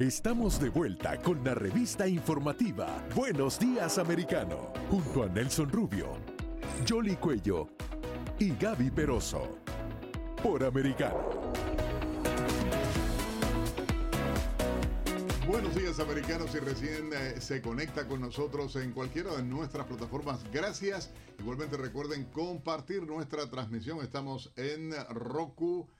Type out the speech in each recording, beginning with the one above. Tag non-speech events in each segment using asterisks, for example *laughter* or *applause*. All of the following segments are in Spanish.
Estamos de vuelta con la revista informativa Buenos Días Americano, junto a Nelson Rubio, Jolly Cuello y Gaby Peroso, por Americano. Buenos días americanos y recién eh, se conecta con nosotros en cualquiera de nuestras plataformas. Gracias. Igualmente recuerden compartir nuestra transmisión. Estamos en Roku.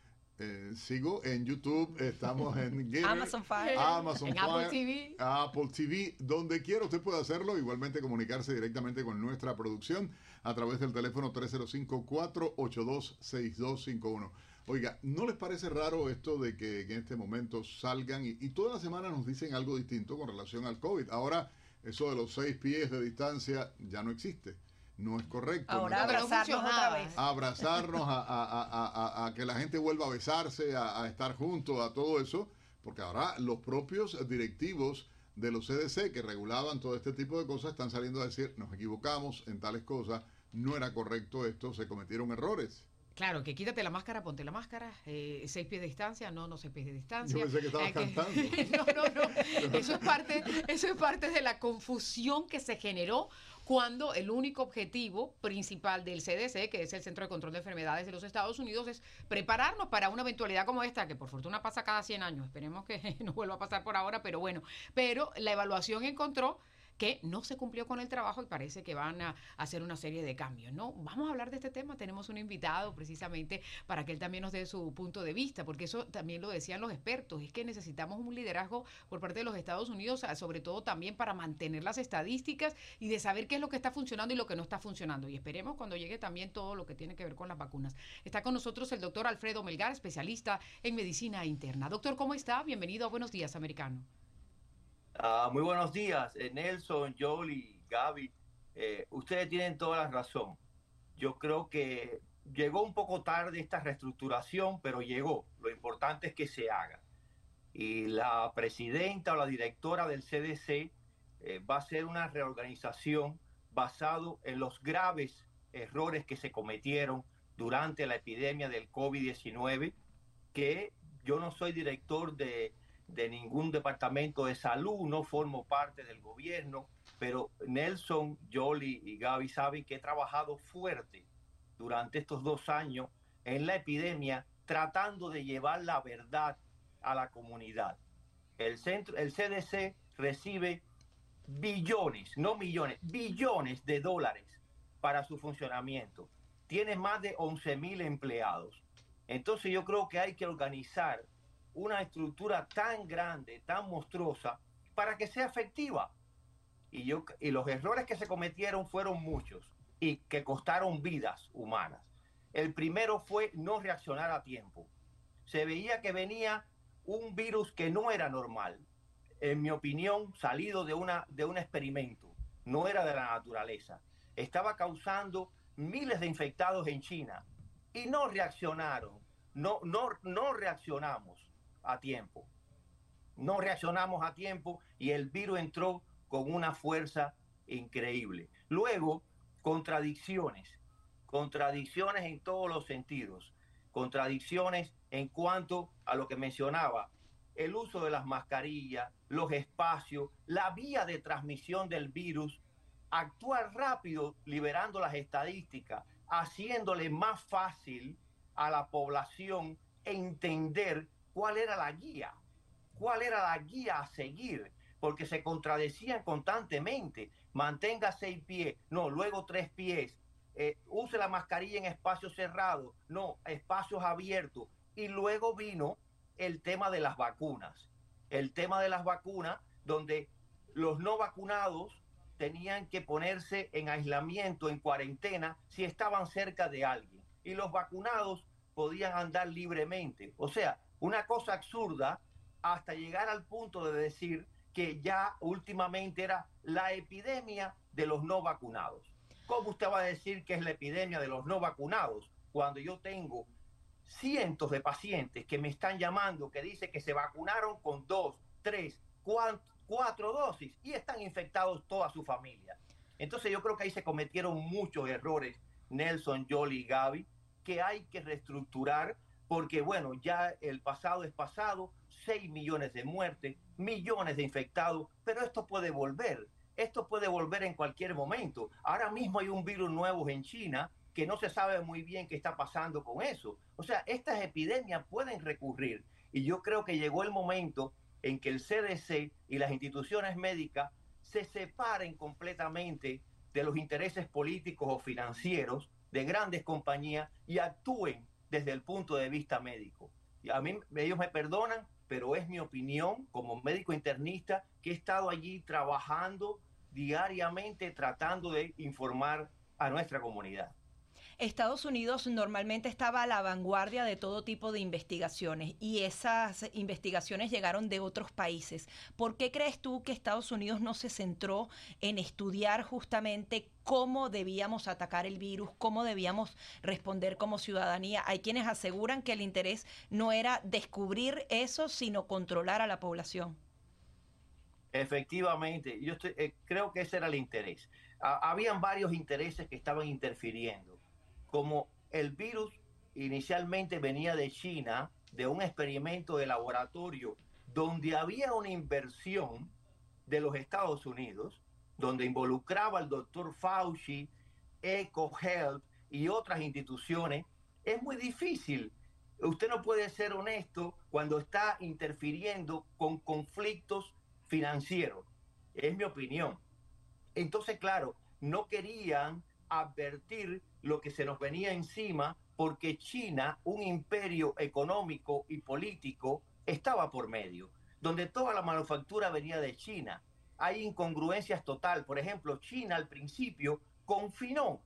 Eh, sigo en YouTube, estamos en *laughs* Amazon Fire, Amazon en Apple TV. Apple TV, donde quiera usted puede hacerlo, igualmente comunicarse directamente con nuestra producción a través del teléfono 305-482-6251. Oiga, ¿no les parece raro esto de que, en este momento salgan y, y toda la semana nos dicen algo distinto con relación al COVID? Ahora, eso de los seis pies de distancia ya no existe no es correcto. Ahora abrazarnos otra vez. abrazarnos, a, que la gente vuelva a besarse, a, estar juntos, a todo eso, porque ahora los propios directivos de los CDC que regulaban todo este tipo de cosas están saliendo a decir, nos equivocamos en tales cosas, no era correcto esto, se cometieron errores. Claro, que quítate la máscara, ponte la máscara, eh, seis pies de distancia, no, no seis pies de distancia. Yo pensé que estabas cantando. *laughs* no, no, no. *laughs* Eso es parte, eso es parte de la confusión que se generó cuando el único objetivo principal del CDC, que es el Centro de Control de Enfermedades de los Estados Unidos, es prepararnos para una eventualidad como esta, que por fortuna pasa cada 100 años. Esperemos que *laughs* no vuelva a pasar por ahora, pero bueno. Pero la evaluación encontró que no se cumplió con el trabajo y parece que van a hacer una serie de cambios, ¿no? Vamos a hablar de este tema, tenemos un invitado precisamente para que él también nos dé su punto de vista, porque eso también lo decían los expertos, es que necesitamos un liderazgo por parte de los Estados Unidos, sobre todo también para mantener las estadísticas y de saber qué es lo que está funcionando y lo que no está funcionando. Y esperemos cuando llegue también todo lo que tiene que ver con las vacunas. Está con nosotros el doctor Alfredo Melgar, especialista en medicina interna. Doctor, ¿cómo está? Bienvenido a Buenos Días, americano. Ah, muy buenos días, eh, Nelson, Jolie, Gaby. Eh, ustedes tienen toda la razón. Yo creo que llegó un poco tarde esta reestructuración, pero llegó. Lo importante es que se haga. Y la presidenta o la directora del CDC eh, va a hacer una reorganización basado en los graves errores que se cometieron durante la epidemia del COVID-19, que yo no soy director de de ningún departamento de salud, no formo parte del gobierno, pero Nelson, Jolie y Gaby saben que he trabajado fuerte durante estos dos años en la epidemia tratando de llevar la verdad a la comunidad. El, centro, el CDC recibe billones, no millones, billones de dólares para su funcionamiento. Tiene más de 11 mil empleados. Entonces yo creo que hay que organizar una estructura tan grande, tan monstruosa, para que sea efectiva. Y, yo, y los errores que se cometieron fueron muchos y que costaron vidas humanas. El primero fue no reaccionar a tiempo. Se veía que venía un virus que no era normal, en mi opinión, salido de, una, de un experimento, no era de la naturaleza. Estaba causando miles de infectados en China y no reaccionaron, no, no, no reaccionamos a tiempo. No reaccionamos a tiempo y el virus entró con una fuerza increíble. Luego, contradicciones, contradicciones en todos los sentidos, contradicciones en cuanto a lo que mencionaba, el uso de las mascarillas, los espacios, la vía de transmisión del virus, actuar rápido liberando las estadísticas, haciéndole más fácil a la población entender cuál era la guía, cuál era la guía a seguir, porque se contradecían constantemente. Mantenga seis pies, no, luego tres pies. Eh, use la mascarilla en espacios cerrados, no, espacios abiertos. Y luego vino el tema de las vacunas. El tema de las vacunas, donde los no vacunados tenían que ponerse en aislamiento, en cuarentena, si estaban cerca de alguien. Y los vacunados podían andar libremente. O sea, una cosa absurda hasta llegar al punto de decir que ya últimamente era la epidemia de los no vacunados. ¿Cómo usted va a decir que es la epidemia de los no vacunados cuando yo tengo cientos de pacientes que me están llamando que dicen que se vacunaron con dos, tres, cuatro, dosis y están infectados toda su familia? Entonces yo creo que ahí se cometieron muchos errores, Nelson, Jolie y Gaby, que hay que reestructurar porque bueno, ya el pasado es pasado, 6 millones de muertes, millones de infectados, pero esto puede volver, esto puede volver en cualquier momento. Ahora mismo hay un virus nuevo en China que no se sabe muy bien qué está pasando con eso. O sea, estas epidemias pueden recurrir y yo creo que llegó el momento en que el CDC y las instituciones médicas se separen completamente de los intereses políticos o financieros de grandes compañías y actúen desde el punto de vista médico. Y a mí ellos me perdonan, pero es mi opinión como médico internista que he estado allí trabajando diariamente tratando de informar a nuestra comunidad. Estados Unidos normalmente estaba a la vanguardia de todo tipo de investigaciones y esas investigaciones llegaron de otros países. ¿Por qué crees tú que Estados Unidos no se centró en estudiar justamente cómo debíamos atacar el virus, cómo debíamos responder como ciudadanía? Hay quienes aseguran que el interés no era descubrir eso, sino controlar a la población. Efectivamente, yo eh, creo que ese era el interés. habían varios intereses que estaban interfiriendo como el virus inicialmente venía de China, de un experimento de laboratorio donde había una inversión de los Estados Unidos, donde involucraba al doctor Fauci, EcoHealth y otras instituciones, es muy difícil. Usted no puede ser honesto cuando está interfiriendo con conflictos financieros. Es mi opinión. Entonces, claro, no querían advertir lo que se nos venía encima porque China, un imperio económico y político, estaba por medio, donde toda la manufactura venía de China. Hay incongruencias total. Por ejemplo, China al principio confinó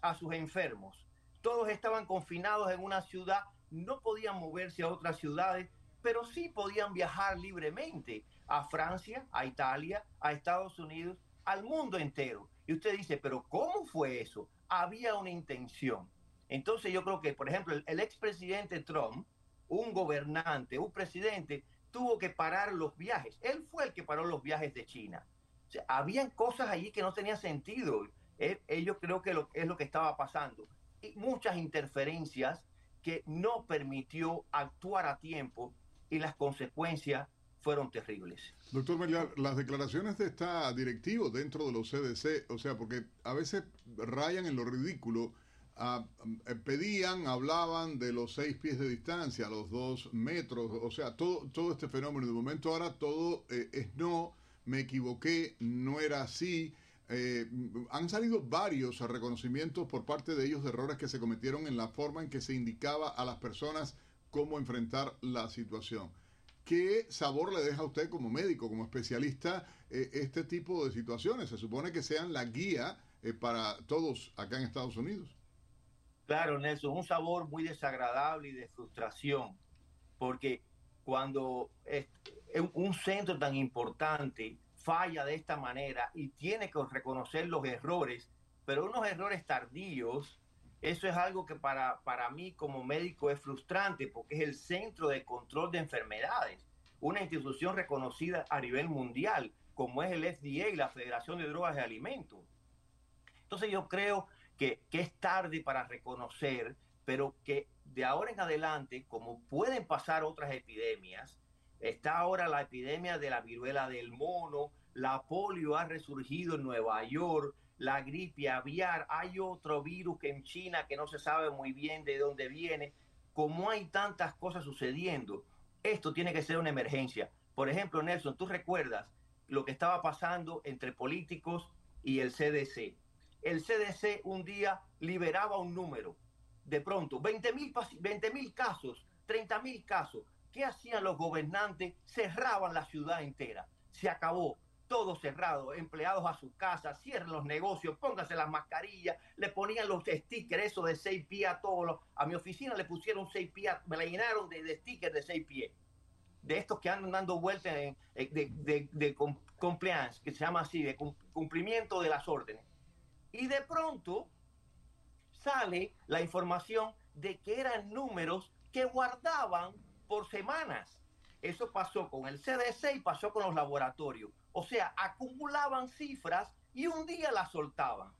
a sus enfermos. Todos estaban confinados en una ciudad, no podían moverse a otras ciudades, pero sí podían viajar libremente a Francia, a Italia, a Estados Unidos, al mundo entero. Y usted dice, pero ¿cómo fue eso? Había una intención. Entonces yo creo que, por ejemplo, el, expresidente Trump, un gobernante, un presidente, tuvo que parar los viajes. Él fue el que paró los viajes de China. O sea, habían cosas allí que no tenían sentido. ellos creo que lo, es lo que estaba pasando. Y muchas interferencias que no permitió actuar a tiempo y las consecuencias fueron terribles. Doctor Meliar, las declaraciones de esta directivo dentro de los CDC, o sea, porque a veces rayan en lo ridículo, ah, eh, pedían, hablaban de los seis pies de distancia, los dos metros, o sea, todo, todo este fenómeno. De momento ahora todo eh, es no, me equivoqué, no era así. Eh, han salido varios reconocimientos por parte de ellos de errores que se cometieron en la forma en que se indicaba a las personas cómo enfrentar la situación. ¿Qué sabor le deja a usted como médico, como especialista, eh, este tipo de situaciones? Se supone que sean la guía eh, para todos acá en Estados Unidos. Claro, Nelson, un sabor muy desagradable y de frustración, porque cuando un centro tan importante falla de esta manera y tiene que reconocer los errores, pero unos errores tardíos, eso es algo que para, para mí como médico es frustrante porque es el centro de control de enfermedades, una institución reconocida a nivel mundial como es el FDA, la Federación de Drogas y Alimentos. Entonces yo creo que, que es tarde para reconocer, pero que de ahora en adelante, como pueden pasar otras epidemias, está ahora la epidemia de la viruela del mono, la polio ha resurgido en Nueva York, la gripe aviar, hay otro virus que en China que no se sabe muy bien de dónde viene. Como hay tantas cosas sucediendo, esto tiene que ser una emergencia. Por ejemplo, Nelson, tú recuerdas lo que estaba pasando entre políticos y el CDC. El CDC un día liberaba un número, de pronto, 20 mil casos, 30 mil casos. ¿Qué hacían los gobernantes? Cerraban la ciudad entera. Se acabó todo cerrado, empleados a su casa, cierren los negocios, pónganse las mascarillas, le ponían los stickers, eso de seis pies a todos los, a mi oficina le pusieron seis pies, me la llenaron de, stickers de seis pies, de estos que andan dando vueltas de, de, de compliance, que se llama así, de cumplimiento de las órdenes. Y de pronto sale la información de que eran números que guardaban por semanas. Eso pasó con el CDC y pasó con los laboratorios. O sea, acumulaban cifras y un día las soltaban.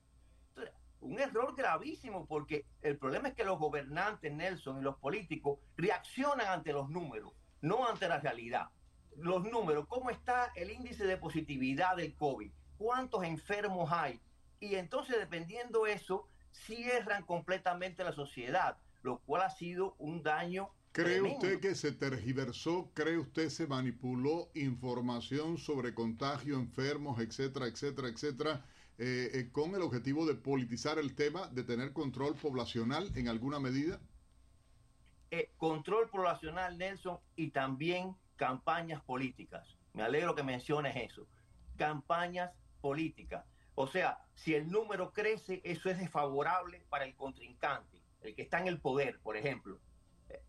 un error gravísimo porque el problema es que los gobernantes, Nelson, y los políticos reaccionan ante los números, no ante la realidad. Los números, ¿cómo está el índice de positividad del COVID? ¿Cuántos enfermos hay? Y entonces, dependiendo de eso, cierran completamente la sociedad, lo cual ha sido un daño ¿Cree usted que se tergiversó, cree usted se manipuló información sobre contagio, enfermos, etcétera, etcétera, etcétera, eh, eh, con el objetivo de politizar el tema, de tener control poblacional en alguna medida? Eh, control poblacional, Nelson, y también campañas políticas. Me alegro que menciones eso. Campañas políticas. O sea, si el número crece, eso es desfavorable para el contrincante, el que está en el poder, por ejemplo.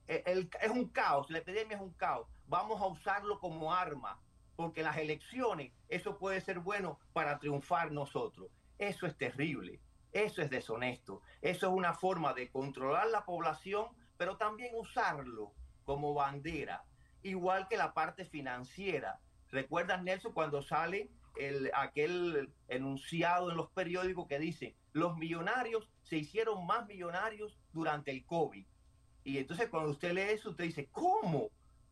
Es un caos, la epidemia es un caos. Vamos a usarlo como arma porque las elecciones, eso puede ser bueno para triunfar nosotros. Eso es terrible, eso es deshonesto, eso es una forma de controlar la población, pero también usarlo como bandera, igual que la parte financiera. ¿Recuerdas, Nelson, cuando sale el, aquel enunciado en los periódicos que dice, los millonarios se hicieron más millonarios durante el COVID? Y entonces cuando usted lee eso, usted dice, ¿cómo?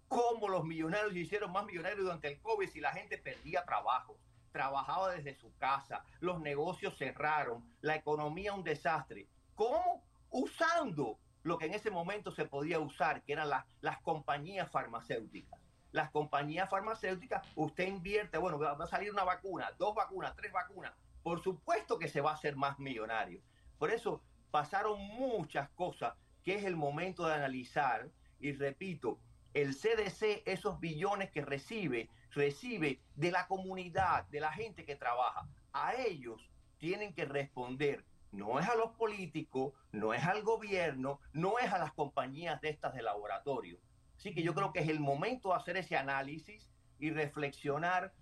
cómo los millonarios se hicieron más millonarios durante el COVID si la gente perdía trabajo, trabajaba desde su casa, los negocios cerraron, la economía un desastre. ¿Cómo? Usando lo que en ese momento se podía usar, que eran las, las compañías farmacéuticas. Las compañías farmacéuticas, usted invierte, bueno, va a salir una vacuna, dos vacunas, tres vacunas. Por supuesto que se va a hacer más millonario. Por eso pasaron muchas cosas que es el momento de analizar. Y repito, el CDC, esos billones que recibe, recibe de la comunidad, de la gente que trabaja. A ellos tienen que responder. No es a los políticos, no es al gobierno, no es a las compañías de estas de laboratorio. Así que yo creo que es el momento de hacer ese análisis y reflexionar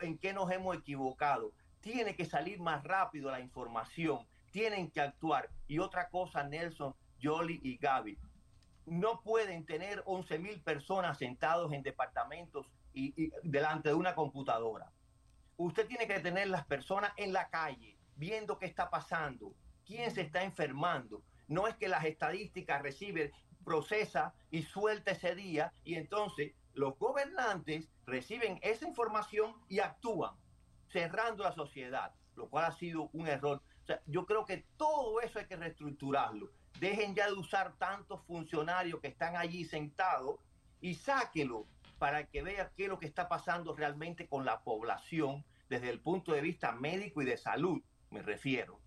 en qué nos hemos equivocado. Tiene que salir más rápido la información, tienen que actuar. Y otra cosa, Nelson, Jolly y Gaby, no pueden tener 11 mil personas sentados en departamentos y, delante de una computadora. Usted tiene que tener las personas en la calle, viendo qué está pasando, quién se está enfermando. No es que las estadísticas reciben, procesa y suelta ese día y entonces los gobernantes reciben esa información y actúan, cerrando la sociedad, lo cual ha sido un error. yo creo que todo eso hay que reestructurarlo Dejen ya de usar tantos funcionarios que están allí sentados y sáquelo para que vea qué es lo que está pasando realmente con la población desde el punto de vista médico y de salud, me refiero.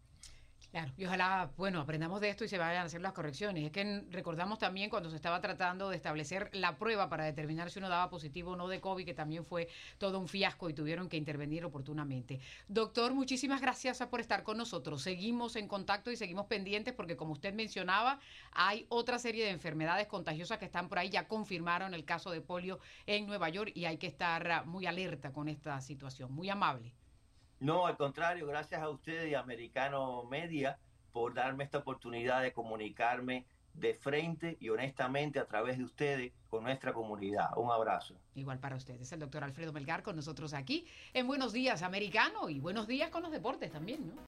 Claro, y ojalá, bueno, aprendamos de esto y se vayan a hacer las correcciones. Es que recordamos también cuando se estaba tratando de establecer la prueba para determinar si uno daba positivo o no de COVID, que también fue todo un fiasco y tuvieron que intervenir oportunamente. Doctor, muchísimas gracias por estar con nosotros. Seguimos en contacto y seguimos pendientes porque, como usted mencionaba, hay otra serie de enfermedades contagiosas que están por ahí. Ya confirmaron el caso de polio en Nueva York y hay que estar muy alerta con esta situación. Muy amable. No, al contrario, gracias a ustedes y Americano Media por darme esta oportunidad de comunicarme de frente y honestamente a través de ustedes con nuestra comunidad. Un abrazo. Igual para ustedes, el doctor Alfredo Melgar con nosotros aquí en Buenos Días Americano y buenos días con los deportes también, ¿no?